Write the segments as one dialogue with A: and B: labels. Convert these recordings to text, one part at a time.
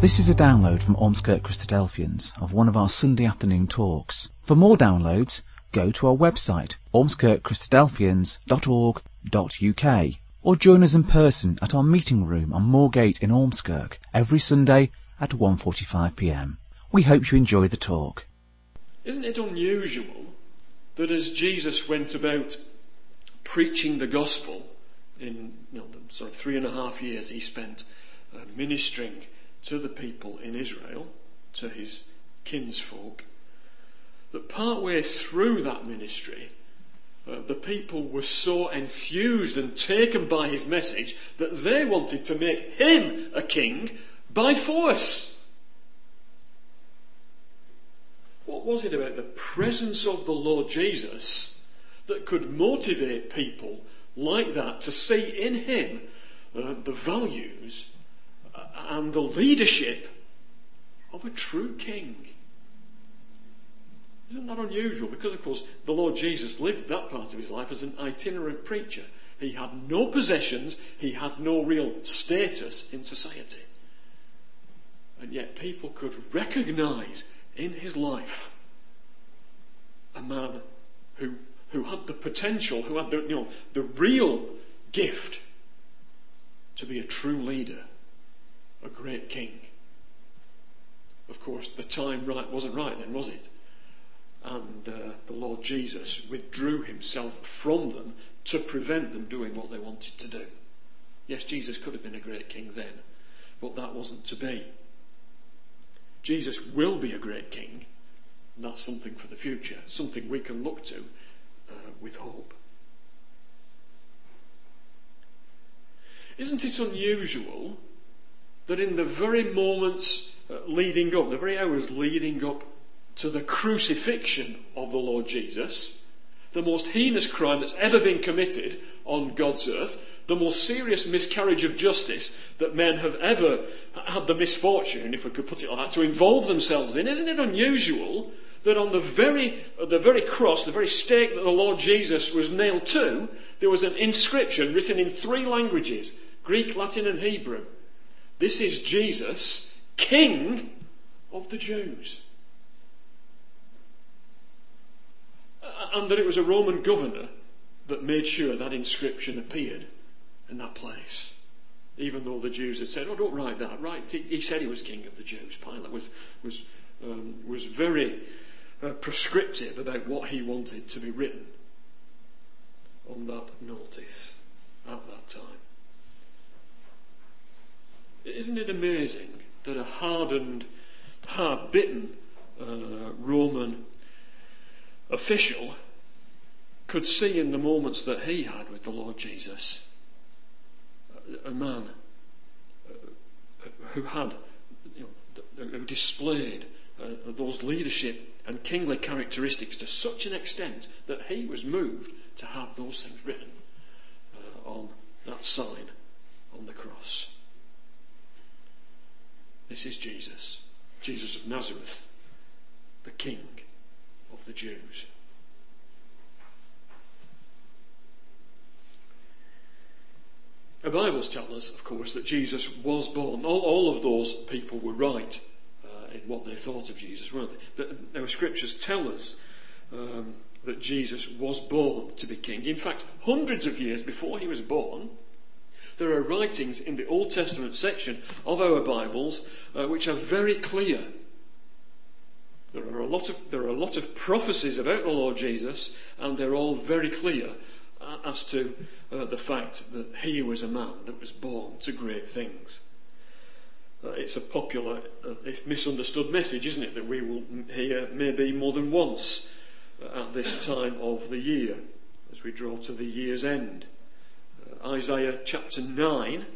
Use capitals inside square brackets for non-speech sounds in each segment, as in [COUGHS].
A: This is a download from Ormskirk Christadelphians of one of our Sunday afternoon talks. For more downloads, go to our website ormskirkchristadelphians.org.uk or join us in person at our meeting room on Moorgate in Ormskirk every Sunday at 1.45pm. We hope you enjoy the talk.
B: Isn't it unusual that as Jesus went about preaching the gospel in you know, the sort of three and a half years he spent uh, ministering to the people in Israel, to his kinsfolk, that partway through that ministry, uh, the people were so enthused and taken by his message that they wanted to make him a king by force. What was it about the presence of the Lord Jesus that could motivate people like that to see in him uh, the values and the leadership of a true king. Isn't that unusual? Because, of course, the Lord Jesus lived that part of his life as an itinerant preacher. He had no possessions, he had no real status in society. And yet, people could recognize in his life a man who, who had the potential, who had the, you know, the real gift to be a true leader a great king. Of course, the time right wasn't right then, was it? And uh, the Lord Jesus withdrew himself from them to prevent them doing what they wanted to do. Yes, Jesus could have been a great king then, but that wasn't to be. Jesus will be a great king. that's something for the future, something we can look to uh, with hope. Isn't it unusual that in the very moments uh, leading up, the very hours leading up to the crucifixion of the Lord Jesus, the most heinous crime that's ever been committed on God's earth, the most serious miscarriage of justice that men have ever had the misfortune, if we could put it like that, to involve themselves in. Isn't it unusual that on the very, the very cross, the very stake that the Lord Jesus was nailed to, there was an inscription written in three languages Greek, Latin, and Hebrew. This is Jesus, King of the Jews. And that it was a Roman governor that made sure that inscription appeared in that place. Even though the Jews had said, oh, don't write that. Right? He, said he was king of the Jews. Pilate was, was, um, was very uh, prescriptive about what he wanted to be written on that notice at that time. Isn't it amazing that a hardened, hard bitten uh, Roman official could see in the moments that he had with the Lord Jesus a man uh, who had, you know, who displayed uh, those leadership and kingly characteristics to such an extent that he was moved to have those things written uh, on that sign on the cross. This is Jesus, Jesus of Nazareth, the King of the Jews. The Bibles tell us, of course, that Jesus was born. All, all of those people were right uh, in what they thought of Jesus, weren't they? But our scriptures tell us um, that Jesus was born to be king. In fact, hundreds of years before he was born, there are writings in the Old Testament section of our Bibles uh, which are very clear. There are, a lot of, there are a lot of prophecies about the Lord Jesus, and they're all very clear uh, as to uh, the fact that he was a man that was born to great things. Uh, it's a popular, uh, if misunderstood message, isn't it, that we will hear maybe more than once uh, at this time of the year as we draw to the year's end. Isaiah chapter 9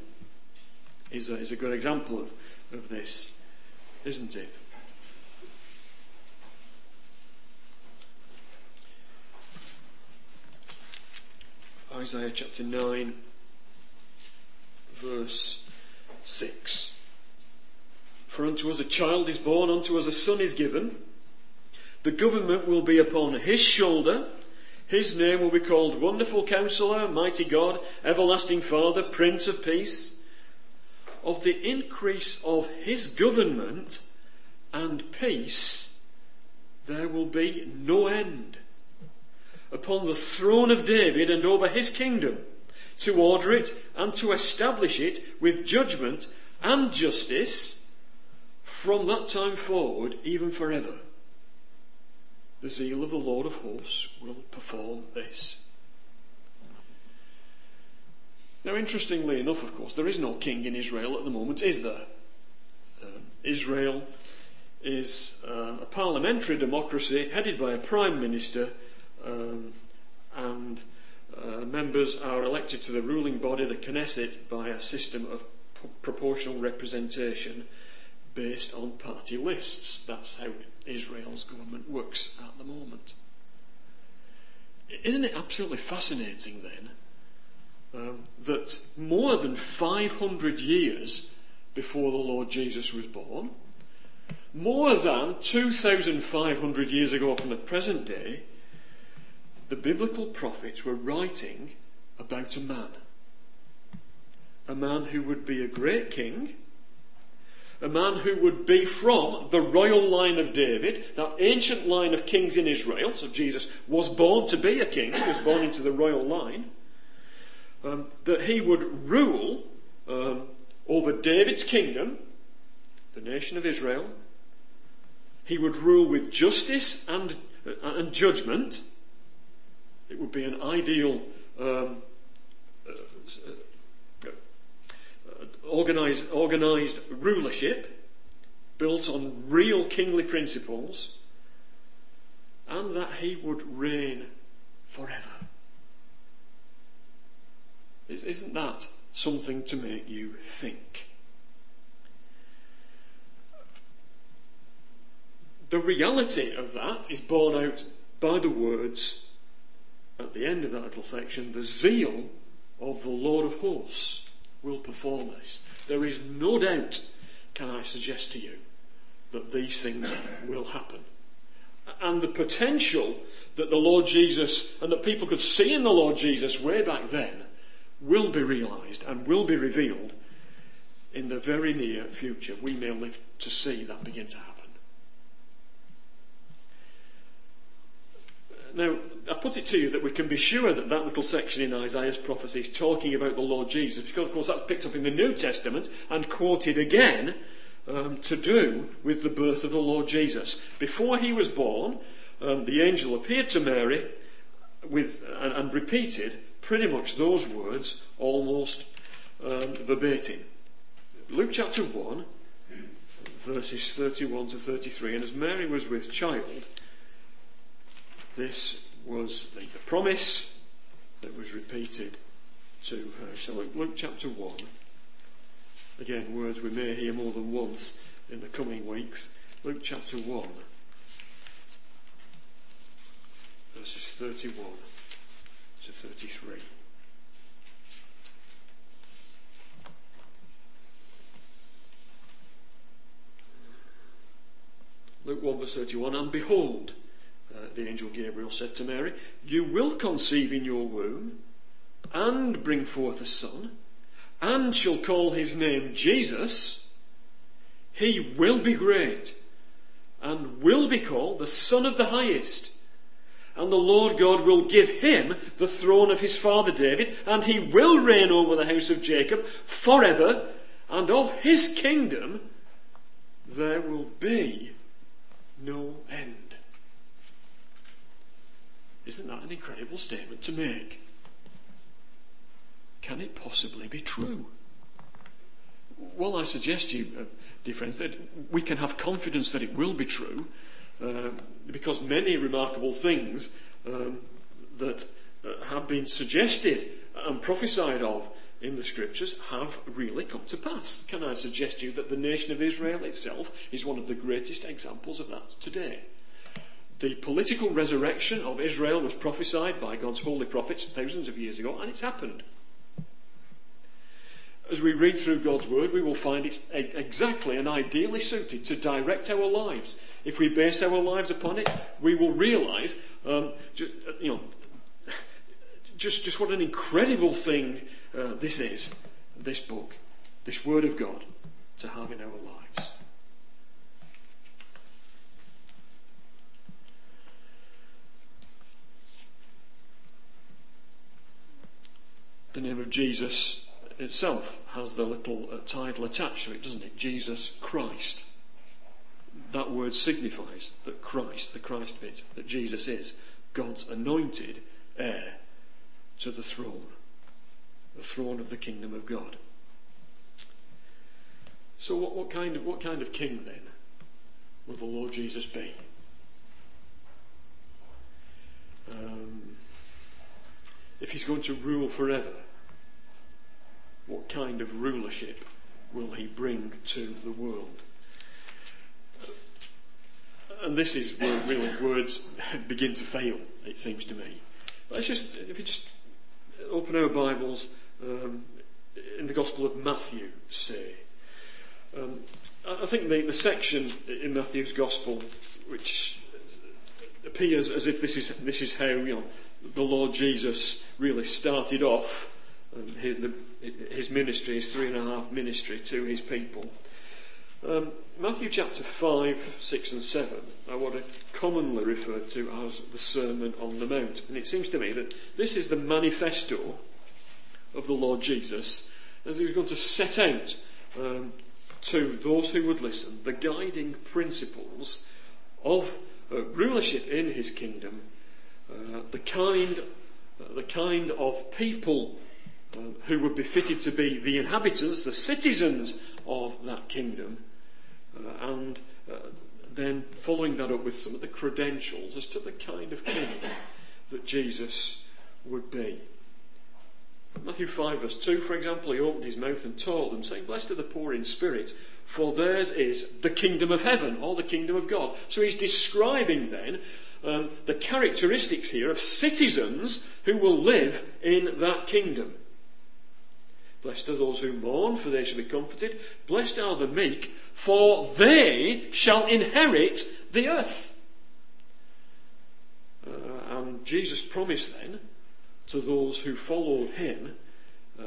B: is a, is a good example of, of this, isn't it? Isaiah chapter 9, verse 6. For unto us a child is born, unto us a son is given. The government will be upon his shoulder his name will be called Wonderful Counselor, Mighty God, Everlasting Father, Prince of Peace. of the increase of his government and peace, there will be no end. Upon the throne of David and over his kingdom, to order it and to establish it with judgment and justice from that time forward, even forever. The zeal of the Lord of hosts will perform this. Now, interestingly enough, of course, there is no king in Israel at the moment, is there? Uh, Israel is uh, a parliamentary democracy headed by a prime minister, um, and uh, members are elected to the ruling body, the Knesset, by a system of p- proportional representation based on party lists. That's how Israel's government works at the moment. Isn't it absolutely fascinating then um, that more than 500 years before the Lord Jesus was born, more than 2,500 years ago from the present day, the biblical prophets were writing about a man. A man who would be a great king, a man who would be from the royal line of David, that ancient line of kings in Israel. So Jesus was born to be a king, he was born into the royal line um, that he would rule um, over David's kingdom, the nation of Israel. He would rule with justice and, uh, and judgment. It would be an ideal um, uh, organized, organized rulership built on real kingly principles, and that he would reign forever. Isn't that something to make you think? The reality of that is borne out by the words at the end of that little section the zeal of the Lord of hosts will perform this. There is no doubt, can I suggest to you, that these things will happen. And the potential that the Lord Jesus and that people could see in the Lord Jesus way back then will be realised and will be revealed in the very near future. We may live to see that begin to happen. Now, I put it to you that we can be sure that that little section in Isaiah's prophecy is talking about the Lord Jesus, because, of course, that's picked up in the New Testament and quoted again um, to do with the birth of the Lord Jesus. Before he was born, um, the angel appeared to Mary with, and, and repeated pretty much those words almost um, verbatim. Luke chapter 1, verses 31 to 33. And as Mary was with child, this was the, promise that was repeated to her. So Luke, Luke chapter 1. Again, words we may hear more than once in the coming weeks. Luke chapter 1, verses 31 to 33. Luke 1 verse 31, and behold, uh, the angel Gabriel said to Mary, You will conceive in your womb and bring forth a son, and shall call his name Jesus. He will be great and will be called the Son of the Highest. And the Lord God will give him the throne of his father David, and he will reign over the house of Jacob forever, and of his kingdom there will be no end. Isn't that an incredible statement to make? Can it possibly be true? Well, I suggest to you, uh, dear friends, that we can have confidence that it will be true um, because many remarkable things um, that uh, have been suggested and prophesied of in the scriptures have really come to pass. Can I suggest to you that the nation of Israel itself is one of the greatest examples of that today? The political resurrection of Israel was prophesied by God's holy prophets thousands of years ago, and it's happened as we read through God's Word, we will find it's exactly and ideally suited to direct our lives. If we base our lives upon it, we will realize, um, you know, just, just what an incredible thing uh, this is, this book. this Word of God to have in our lives. The name of Jesus itself has the little uh, title attached to it, doesn't it? Jesus Christ. That word signifies that Christ, the Christ bit, that Jesus is God's anointed heir to the throne, the throne of the kingdom of God. So, what, what, kind of, what kind of king then will the Lord Jesus be? Um, if he's going to rule forever, what kind of rulership will he bring to the world? And this is where really words [LAUGHS] begin to fail, it seems to me. Let's just, if we just open our Bibles um, in the Gospel of Matthew, say. Um, I think the, the section in Matthew's Gospel, which appears as if this is, this is how you know, the Lord Jesus really started off um, his, the, his, ministry, his three and a half ministry to his people. Um, Matthew chapter 5, 6, and 7 are what are commonly referred to as the Sermon on the Mount. And it seems to me that this is the manifesto of the Lord Jesus as he was going to set out um, to those who would listen the guiding principles of uh, rulership in his kingdom, uh, the kind, the kind of people uh, who would be fitted to be the inhabitants, the citizens of that kingdom, uh, and then following that up with some of the credentials as to the kind of king that Jesus would be. Matthew 5, verse 2, for example, he opened his mouth and taught them, saying, Blessed are the poor in spirit, for theirs is the kingdom of heaven, or the kingdom of God. So he's describing then um, the characteristics here of citizens who will live in that kingdom. Blessed are those who mourn, for they shall be comforted. Blessed are the meek, for they shall inherit the earth. Uh, and Jesus promised then to those who follow him, uh,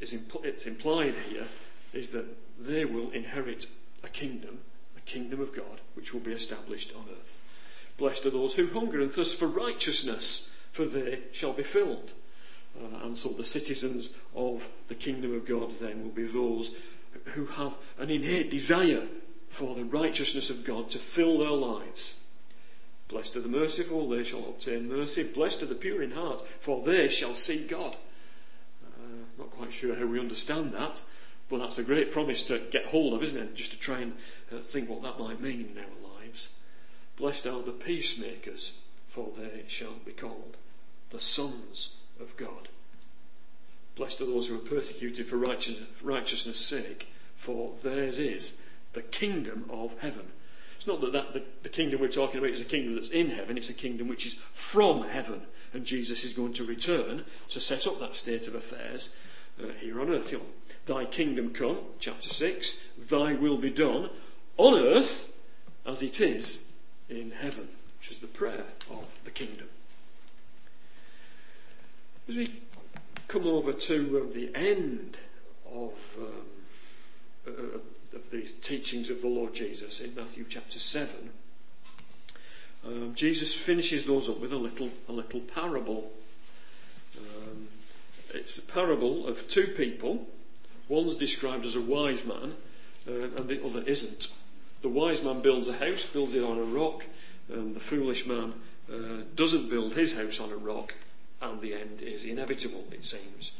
B: is impl- it's implied here, is that they will inherit a kingdom, a kingdom of God, which will be established on earth. Blessed are those who hunger and thirst for righteousness, for they shall be filled. Uh, and so the citizens of the kingdom of God then will be those who have an innate desire for the righteousness of God to fill their lives. Blessed are the merciful, they shall obtain mercy. Blessed are the pure in heart, for they shall see God. Uh, not quite sure how we understand that, but that's a great promise to get hold of, isn't it? Just to try and uh, think what that might mean in our lives. Blessed are the peacemakers, for they shall be called the sons of God. Blessed are those who are persecuted for righteousness' sake, for theirs is the kingdom of heaven. It's not that, that the, the, kingdom we're talking about is a kingdom that's in heaven, it's a kingdom which is from heaven. And Jesus is going to return to set up that state of affairs uh, here on earth. Thy kingdom come, chapter 6, Thy will be done on earth as it is in heaven, which is the prayer of the kingdom. As we come over to uh, the end of um, uh, of these teachings of the Lord Jesus in Matthew chapter 7, um, Jesus finishes those up with a little, a little parable. Um, it's a parable of two people. One's described as a wise man, uh, and the other isn't. The wise man builds a house, builds it on a rock, and the foolish man uh, doesn't build his house on a rock, and the end is inevitable, it seems.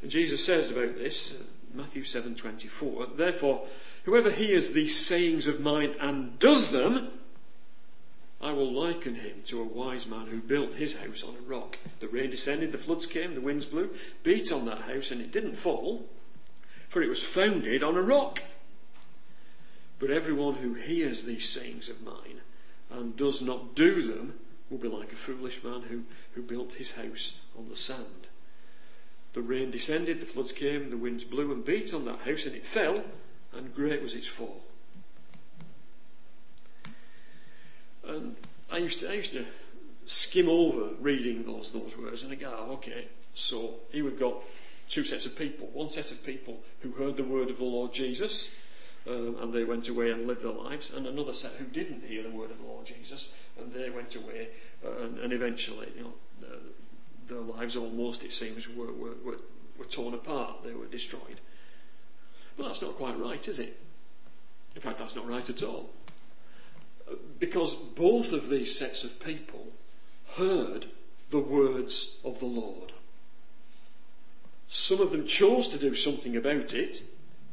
B: And Jesus says about this, uh, Matthew 7:24. Therefore, whoever hears these sayings of mine and does them, I will liken him to a wise man who built his house on a rock. The rain descended, the floods came, the winds blew, beat on that house, and it didn't fall, for it was founded on a rock. But everyone who hears these sayings of mine and does not do them will be like a foolish man who, who built his house on the sand. The rain descended, the floods came, the winds blew and beat on that house, and it fell, and great was its fall. And I used to, I used to skim over reading those, those words and think, ah, oh, okay, so here we've got two sets of people. One set of people who heard the word of the Lord Jesus um, and they went away and lived their lives, and another set who didn't hear the word of the Lord Jesus and they went away uh, and, and, eventually, you know, uh, their lives almost, it seems, were, were, were, were torn apart. They were destroyed. Well, that's not quite right, is it? In fact, that's not right at all. Because both of these sets of people heard the words of the Lord. Some of them chose to do something about it,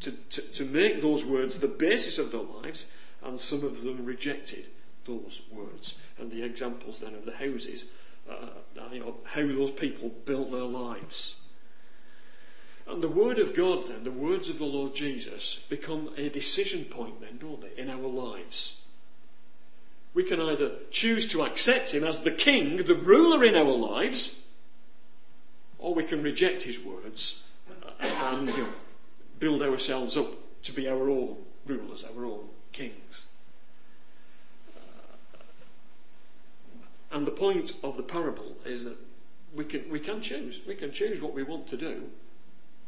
B: to, to, to make those words the basis of their lives, and some of them rejected those words. And the examples then of the houses, uh, you know, how those people built their lives. And the Word of God, then, the words of the Lord Jesus, become a decision point, then, don't they, in our lives? We can either choose to accept Him as the King, the ruler in our lives, or we can reject His words and know, build ourselves up to be our own rulers, our own kings. And the point of the parable is that we can, we can choose. We can choose what we want to do,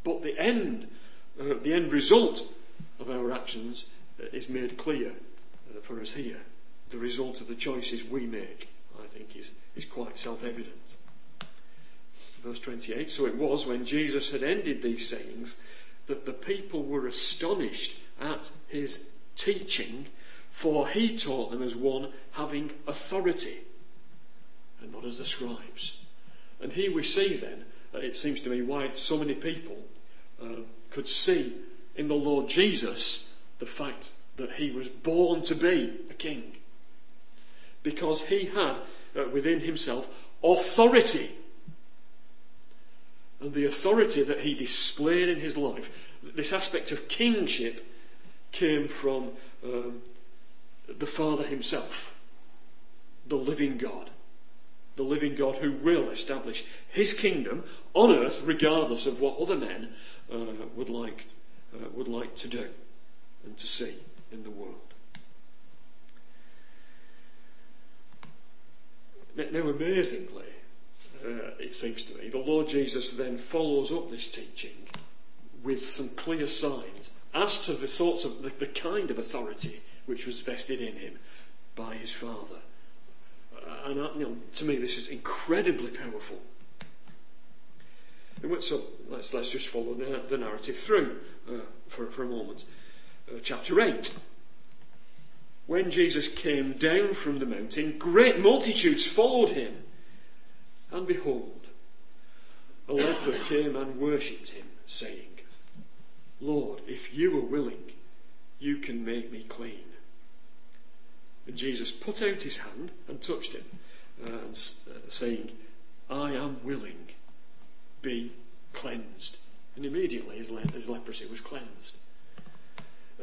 B: but the end, uh, the end result of our actions uh, is made clear uh, for us here. The result of the choices we make, I think, is, is quite self evident. Verse 28 So it was when Jesus had ended these sayings that the people were astonished at his teaching, for he taught them as one having authority and not as the scribes. And here we see then, it seems to me, why so many people uh, could see in the Lord Jesus the fact that he was born to be a king. Because he had uh, within himself authority. And the authority that he displayed in his life, this aspect of kingship, came from um, the Father himself, the living God the living God who will establish his kingdom on earth, regardless of what other men uh, would, like, uh, would like to do and to see in the world. Now, amazingly, uh, it seems to me, the Lord Jesus then follows up this teaching with some clear signs as to the sorts of the, the kind of authority which was vested in him by his Father and you know, to me, this is incredibly powerful. So let's, let's just follow the, the narrative through uh, for, for a moment. Uh, chapter 8. When Jesus came down from the mountain, great multitudes followed him. And behold, a leper came and worshipped him, saying, Lord, if you are willing, you can make me clean. And Jesus put out his hand and touched him, uh, and, uh, saying, I am willing, be cleansed. And immediately his, le- his leprosy was cleansed.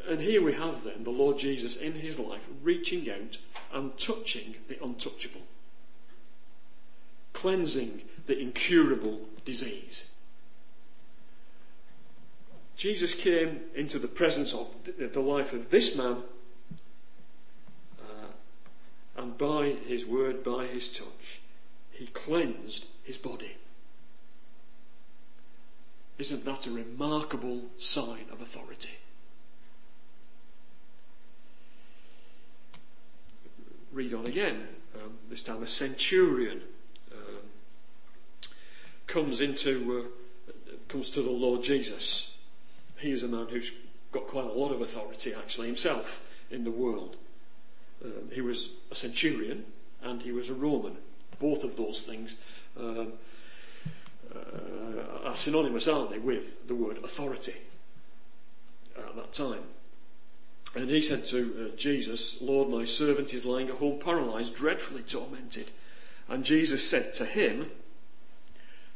B: And here we have then the Lord Jesus in his life reaching out and touching the untouchable, cleansing the incurable disease. Jesus came into the presence of the life of this man and by his word, by his touch, he cleansed his body. Isn't that a remarkable sign of authority? Read on again. Um, this time, a centurion comes into uh, comes to the Lord Jesus. He is a man who's got quite a lot of authority, actually, himself in the world. Um, he was a centurion and he was a Roman. Both of those things um, uh, are synonymous, aren't they, with the word authority at that time. And he said to uh, Jesus, Lord, my servant is lying at home paralyzed, dreadfully tormented. And Jesus said to him,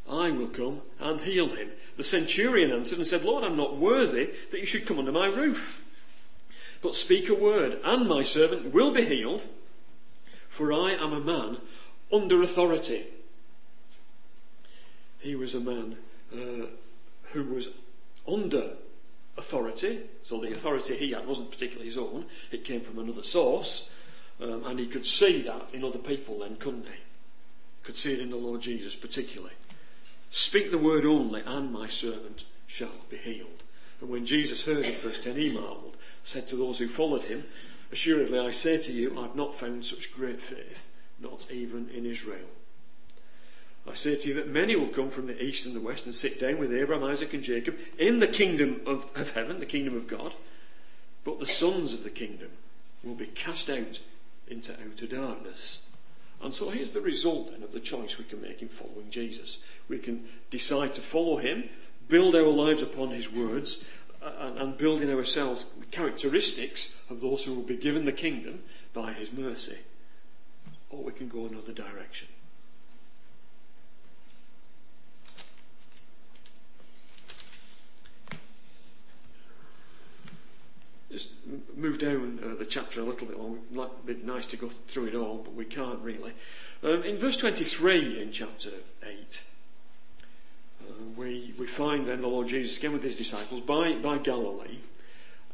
B: I will come and heal him. The centurion answered and said, Lord, I'm not worthy that you should come under my roof. But speak a word, and my servant will be healed, for I am a man under authority. He was a man uh, who was under authority, so the authority he had wasn't particularly his own, it came from another source, um, and he could see that in other people then, couldn't he? Could see it in the Lord Jesus particularly. Speak the word only, and my servant shall be healed. And when Jesus heard it, verse 10, he marvelled, said to those who followed him, Assuredly I say to you, I've not found such great faith, not even in Israel. I say to you that many will come from the east and the west and sit down with Abraham, Isaac, and Jacob in the kingdom of, of heaven, the kingdom of God. But the sons of the kingdom will be cast out into outer darkness. And so here's the result then of the choice we can make in following Jesus. We can decide to follow him, build our lives upon his words, uh, and, and build in ourselves characteristics of those who will be given the kingdom by his mercy. Or we can go another direction. Just move down uh, the chapter a little bit. It'd be nice to go through it all, but we can't really. Um, in verse 23 in chapter 8, uh, we, we find then the Lord Jesus again with his disciples by, by Galilee,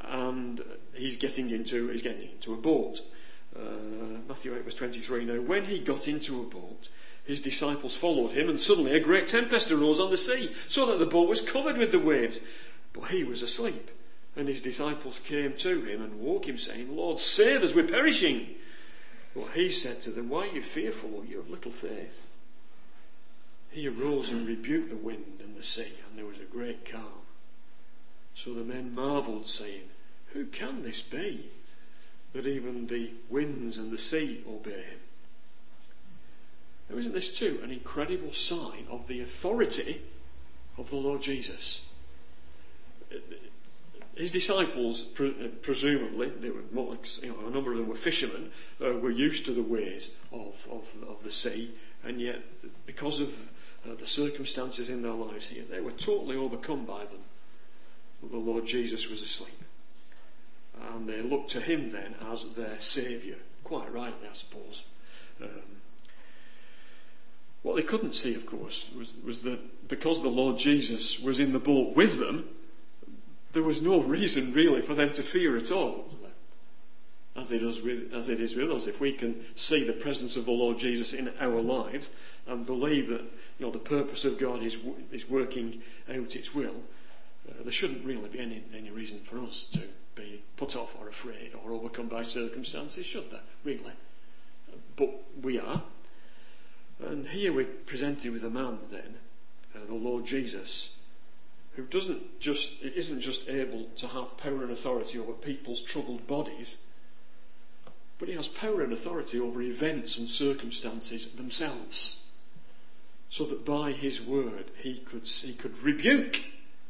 B: and he's getting into he's getting into a boat. Uh, Matthew 8 verse 23. Now, when he got into a boat, his disciples followed him, and suddenly a great tempest arose on the sea, so that the boat was covered with the waves. But he was asleep. And his disciples came to him and woke him, saying, Lord, save us, we're perishing. But he said to them, Why are you fearful, you of little faith? He arose and rebuked the wind and the sea, and there was a great calm. So the men marvelled, saying, Who can this be, that even the winds and the sea obey him? Now, isn't this too an incredible sign of the authority of the Lord Jesus? His disciples, pre- uh, presumably, they were more you know, a number of them were fishermen, uh, were used to the ways of, of, of the sea, and yet, because of uh, the circumstances in their lives here, they were totally overcome by them. But the Lord Jesus was asleep. And they looked to him then as their Saviour. Quite rightly, I suppose. Um, what they couldn't see, of course, was, was that because the Lord Jesus was in the boat with them, there was no reason really for them to fear at all, As it, is with, as it is with us, if we can see the presence of the Lord Jesus in our lives and believe that you know, the purpose of God is, is working out its will, uh, there shouldn't really be any, any reason for us to be put off or afraid or overcome by circumstances, should there, really? But we are. And here we're presented with a man then, uh, the Lord Jesus, who doesn't just, isn't just able to have power and authority over people's troubled bodies, but he has power and authority over events and circumstances themselves. So that by his word he could, he could rebuke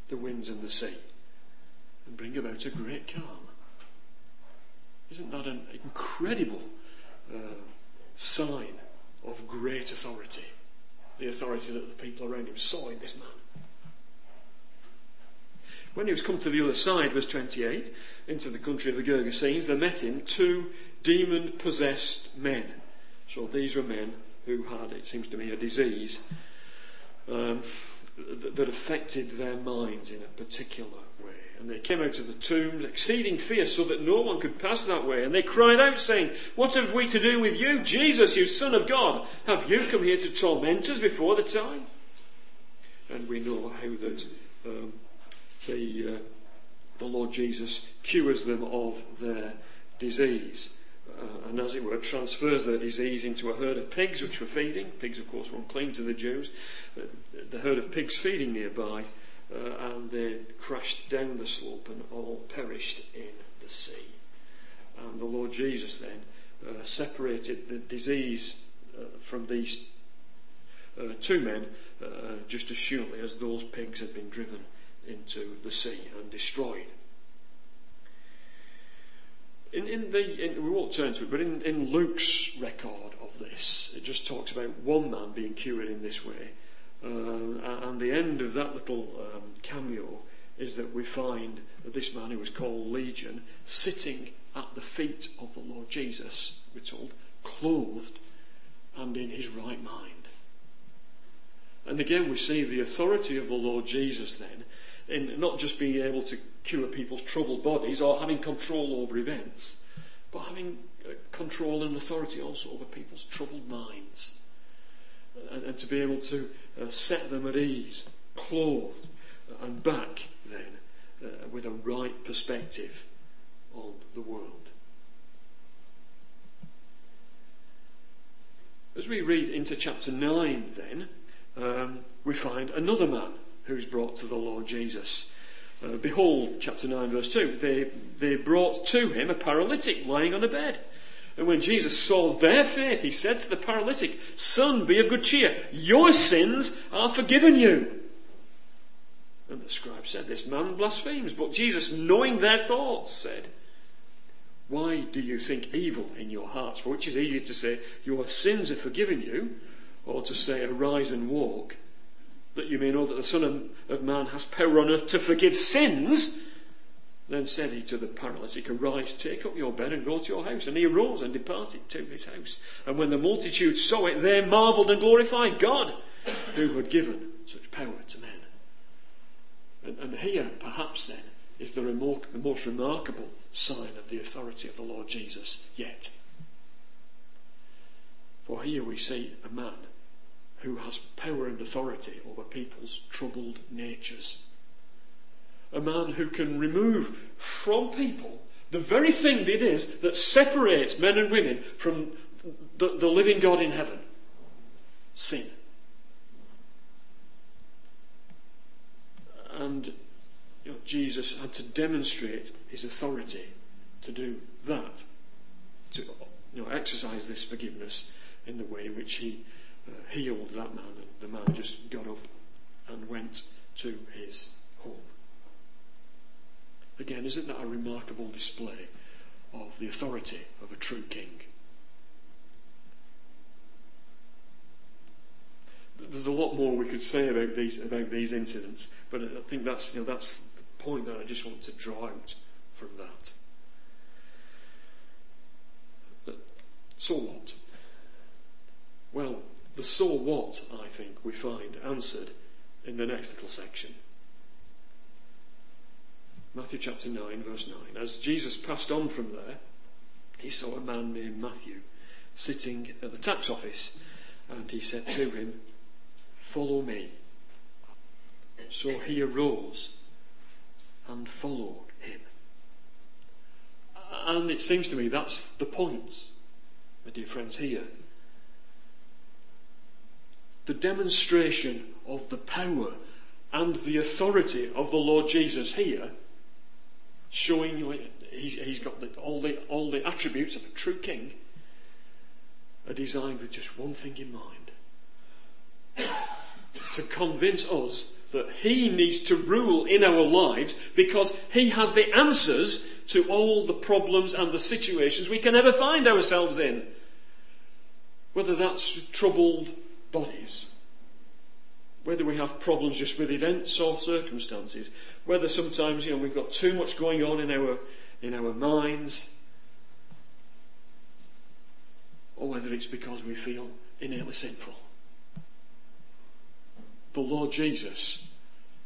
B: the winds and the sea and bring about a great calm. Isn't that an incredible uh, sign of great authority? The authority that the people around him saw in this man. When he was come to the other side, verse 28, into the country of the Gergesenes, there met him two demon possessed men. So these were men who had, it seems to me, a disease um, that, that affected their minds in a particular way. And they came out of the tombs, exceeding fierce, so that no one could pass that way. And they cried out, saying, What have we to do with you, Jesus, you Son of God? Have you come here to torment us before the time? And we know how that um, the, uh, the Lord Jesus cures them of their disease. Uh, and as it were, transfers their disease into a herd of pigs which were feeding. Pigs, of course, were unclean to the Jews. Uh, the herd of pigs feeding nearby, uh, and they crashed down the slope and all perished in the sea. And the Lord Jesus then uh, separated the disease uh, from these uh, two men just as surely as those pigs had been driven into the sea and destroyed. In, in the, in, we won't turn to it, but in, in Luke's record of this, it just talks about one man being cured in this way. Uh, and the end of that little um, cameo is that we find that this man who was called Legion sitting at the feet of the Lord Jesus, we're told, clothed and in his right mind. And again, we see the authority of the Lord Jesus then in not just being able to cure people's troubled bodies or having control over events, but having uh, control and authority also over people's troubled minds. and, and to be able to uh, set them at ease, clothed and back then uh, with a right perspective on the world. As we read into chapter 9, then, um, we find another man who's brought to the Lord Jesus. Uh, behold, chapter 9, verse 2. They, they brought to him a paralytic lying on a bed. And when Jesus saw their faith, he said to the paralytic, Son, be of good cheer. Your sins are forgiven you. And the scribe said, This man blasphemes. But Jesus, knowing their thoughts, said, Why do you think evil in your hearts? For which is easier to say, Your sins are forgiven you, or to say, Arise and walk, that you may know that the Son of Man has power on earth to forgive sins? Then said he to the paralytic, Arise, take up your bed and go to your house. And he arose and departed to his house. And when the multitude saw it, they marvelled and glorified God, who had given such power to men. And, and here, perhaps then, is the, remor- the most remarkable sign of the authority of the Lord Jesus yet. For here we see a man who has power and authority over people's troubled natures a man who can remove from people the very thing it is that separates men and women from the, the living God in heaven sin. And you know, Jesus had to demonstrate his authority to do that, to you know, exercise this forgiveness in the way in which he Uh, healed that man. And the man just got up and went to his home. Again, isn't that a remarkable display of the authority of a true king? There's a lot more we could say about these about these incidents, but I think that's you know, that's the point that I just want to draw out from that. So what? Well, the so what, I think, we find answered in the next little section. Matthew chapter 9, verse 9. As Jesus passed on from there, he saw a man named Matthew sitting at the tax office, and he said to him, Follow me. So he arose and followed him. And it seems to me that's the point, my dear friends, here. The demonstration of the power and the authority of the Lord Jesus here showing he's got the, all, the, all the attributes of a true king, are designed with just one thing in mind [COUGHS] to convince us that he needs to rule in our lives because he has the answers to all the problems and the situations we can ever find ourselves in. Whether that's troubled bodies, whether we have problems just with events or circumstances, whether sometimes you know we've got too much going on in our in our minds, or whether it's because we feel innately sinful. The Lord Jesus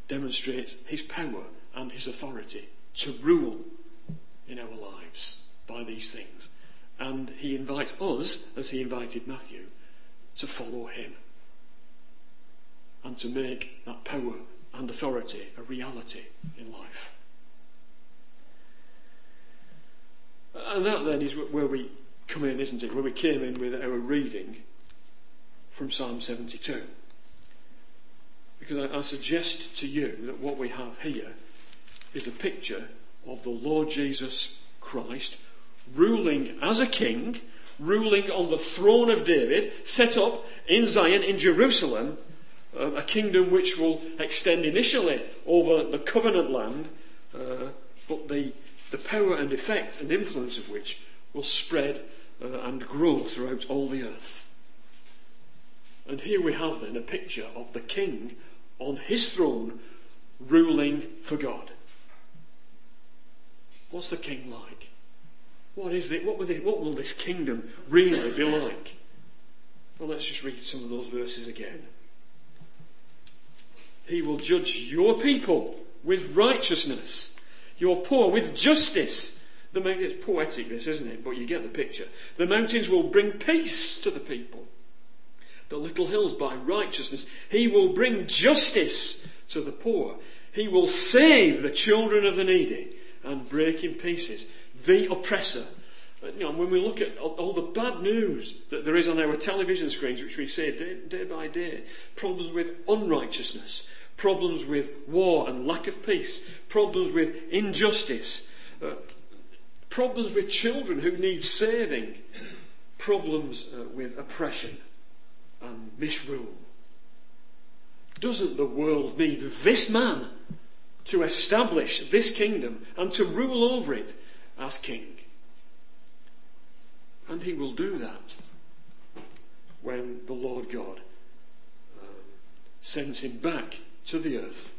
B: demonstrates his power and his authority to rule in our lives by these things. And he invites us, as he invited Matthew, to follow him and to make that power and authority a reality in life. And that then is where we come in, isn't it? Where we came in with our reading from Psalm 72. Because I, I suggest to you that what we have here is a picture of the Lord Jesus Christ ruling as a king, ruling on the throne of David, set up in Zion, in Jerusalem, uh, a kingdom which will extend initially over the covenant land, uh, but the, the power and effect and influence of which will spread uh, and grow throughout all the earth. And here we have then a picture of the king on his throne ruling for God. What's the king like? What is it? What will, what will this kingdom really be like? Well, let's just read some of those verses again. He will judge your people with righteousness, your poor with justice. The it's poetic, this, isn't it? But you get the picture. The mountains will bring peace to the people, the little hills by righteousness. He will bring justice to the poor. He will save the children of the needy and break in pieces the oppressor. You know, when we look at all the bad news that there is on our television screens, which we see day, day by day, problems with unrighteousness, problems with war and lack of peace, problems with injustice, uh, problems with children who need saving, problems uh, with oppression and misrule. Doesn't the world need this man to establish this kingdom and to rule over it as king? And he will do that when the Lord God um, sends him back to the earth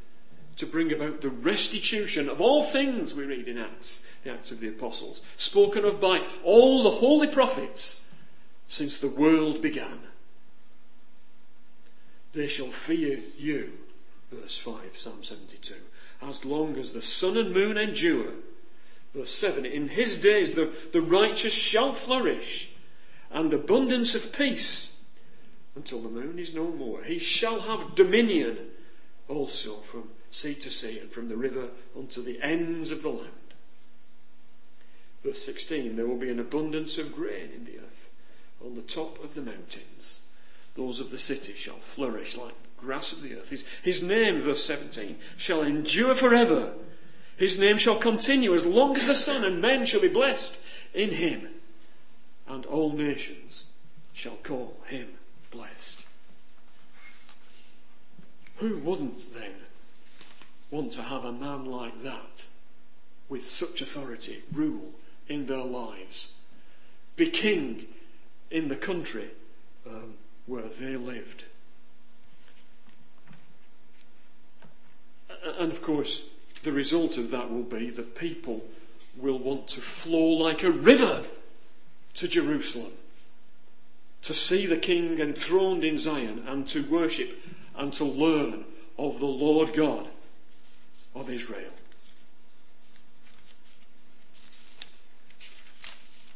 B: to bring about the restitution of all things we read in Acts, the Acts of the Apostles, spoken of by all the holy prophets since the world began. They shall fear you, verse 5, Psalm 72, as long as the sun and moon endure. Verse 7, in his days the, the righteous shall flourish, and abundance of peace until the moon is no more. He shall have dominion also from sea to sea and from the river unto the ends of the land. Verse 16, there will be an abundance of grain in the earth on the top of the mountains those of the city shall flourish like grass of the earth. His, his name, verse 17, shall endure forever. His name shall continue as long as the sun, and men shall be blessed in him. And all nations shall call him blessed. Who wouldn't then want to have a man like that, with such authority, rule in their lives, be king in the country um, where they lived. And of course, the result of that will be that people will want to flow like a river to Jerusalem to see the King enthroned in Zion and to worship and to learn of the Lord God of Israel.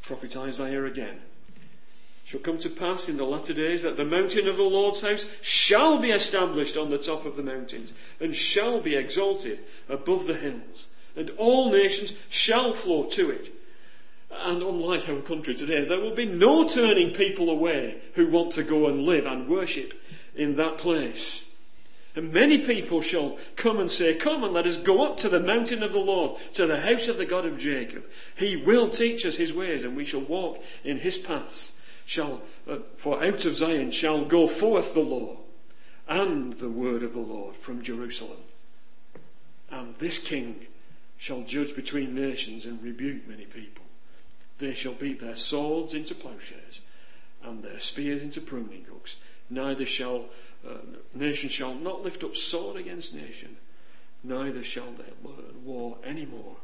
B: Prophet Isaiah again shall come to pass in the latter days that the mountain of the Lord's house shall be established on the top of the mountains, and shall be exalted above the hills, and all nations shall flow to it. And unlike our country today, there will be no turning people away who want to go and live and worship in that place. And many people shall come and say, Come and let us go up to the mountain of the Lord, to the house of the God of Jacob. He will teach us his ways, and we shall walk in his paths shall, uh, for out of Zion shall go forth the law and the word of the Lord from Jerusalem. And this king shall judge between nations and rebuke many people. They shall beat their swords into plowshares and their spears into pruning hooks. Neither shall uh, nation shall not lift up sword against nation, neither shall they learn war any more.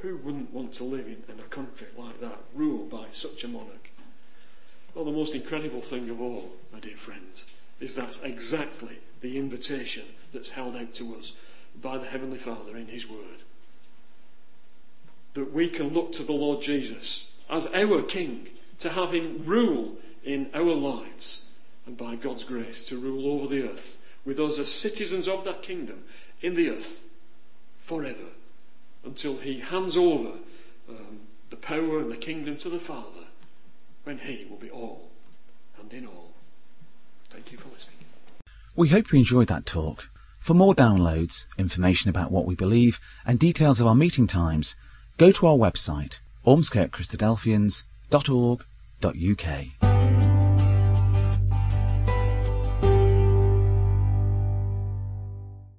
B: Who wouldn't want to live in, in a country like that, ruled by such a monarch? Well, the most incredible thing of all, my dear friends, is that's exactly the invitation that's held out to us by the Heavenly Father in His Word. That we can look to the Lord Jesus as our King, to have Him rule in our lives, and by God's grace to rule over the earth, with us as citizens of that kingdom in the earth forever until he hands over um, the power and the kingdom to the Father when he will be all and in all. Thank you for listening.
A: We hope you enjoyed that talk. For more downloads, information about what we believe, and details of our meeting times, go to our website, ormskirkchristadelphians.org.uk.